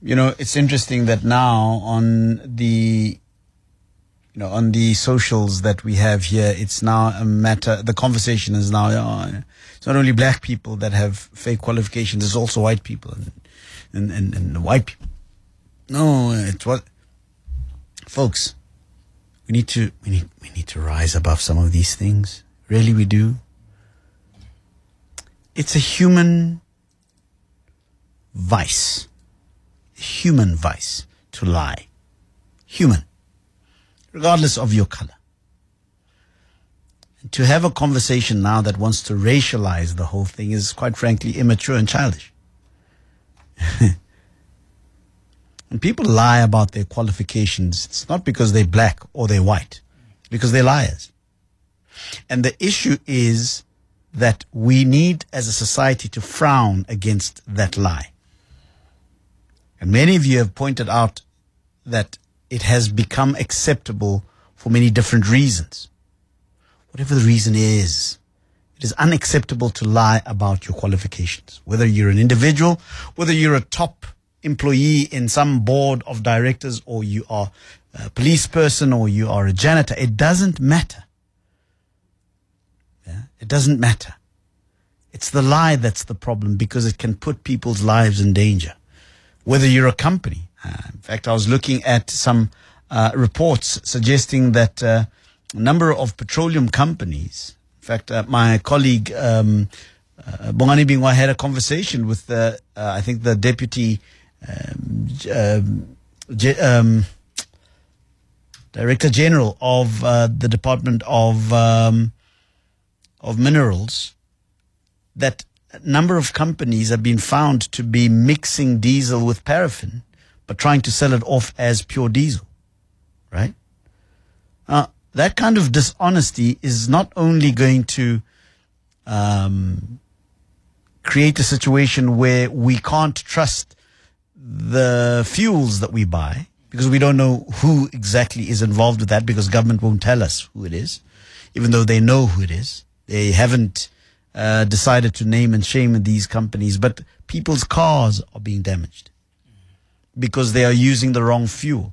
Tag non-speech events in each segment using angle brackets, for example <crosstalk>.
You know, it's interesting that now on the you know, on the socials that we have here, it's now a matter, the conversation is now, it's not only black people that have fake qualifications, it's also white people and, and, and, and white people. No, it's what, folks, we need to, we need, we need to rise above some of these things. Really, we do. It's a human vice, human vice to lie. Human regardless of your color. To have a conversation now that wants to racialize the whole thing is quite frankly immature and childish. <laughs> when people lie about their qualifications, it's not because they're black or they're white, because they're liars. And the issue is that we need as a society to frown against that lie. And many of you have pointed out that it has become acceptable for many different reasons. Whatever the reason is, it is unacceptable to lie about your qualifications. Whether you're an individual, whether you're a top employee in some board of directors, or you are a police person, or you are a janitor, it doesn't matter. Yeah? It doesn't matter. It's the lie that's the problem because it can put people's lives in danger. Whether you're a company, uh, in fact, I was looking at some uh, reports suggesting that uh, a number of petroleum companies, in fact, uh, my colleague um, uh, Bongani Bingwa had a conversation with the, uh, I think the deputy um, um, um director general of the Department of um, of Minerals, that number of companies have been found to be mixing diesel with paraffin but trying to sell it off as pure diesel, right? Uh, that kind of dishonesty is not only going to um, create a situation where we can't trust the fuels that we buy because we don't know who exactly is involved with that because government won't tell us who it is, even though they know who it is. They haven't uh, decided to name and shame these companies, but people's cars are being damaged because they are using the wrong fuel.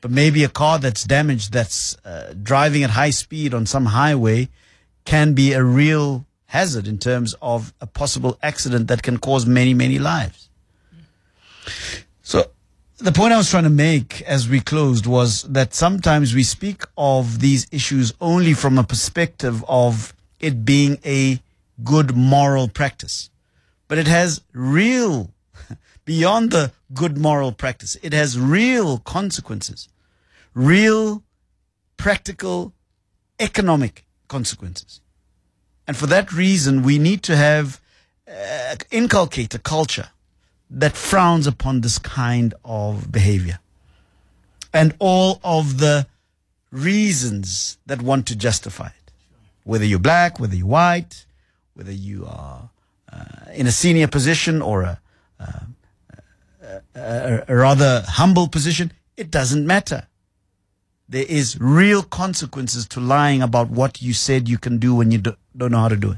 But maybe a car that's damaged, that's uh, driving at high speed on some highway, can be a real hazard in terms of a possible accident that can cause many, many lives. So the point I was trying to make as we closed was that sometimes we speak of these issues only from a perspective of it being a good moral practice, but it has real <laughs> beyond the good moral practice. It has real consequences, real practical economic consequences. And for that reason, we need to have, uh, inculcate a culture that frowns upon this kind of behavior and all of the reasons that want to justify it. Whether you're black, whether you're white, whether you are uh, in a senior position or a, uh, a, a rather humble position, it doesn't matter. There is real consequences to lying about what you said you can do when you do, don't know how to do it.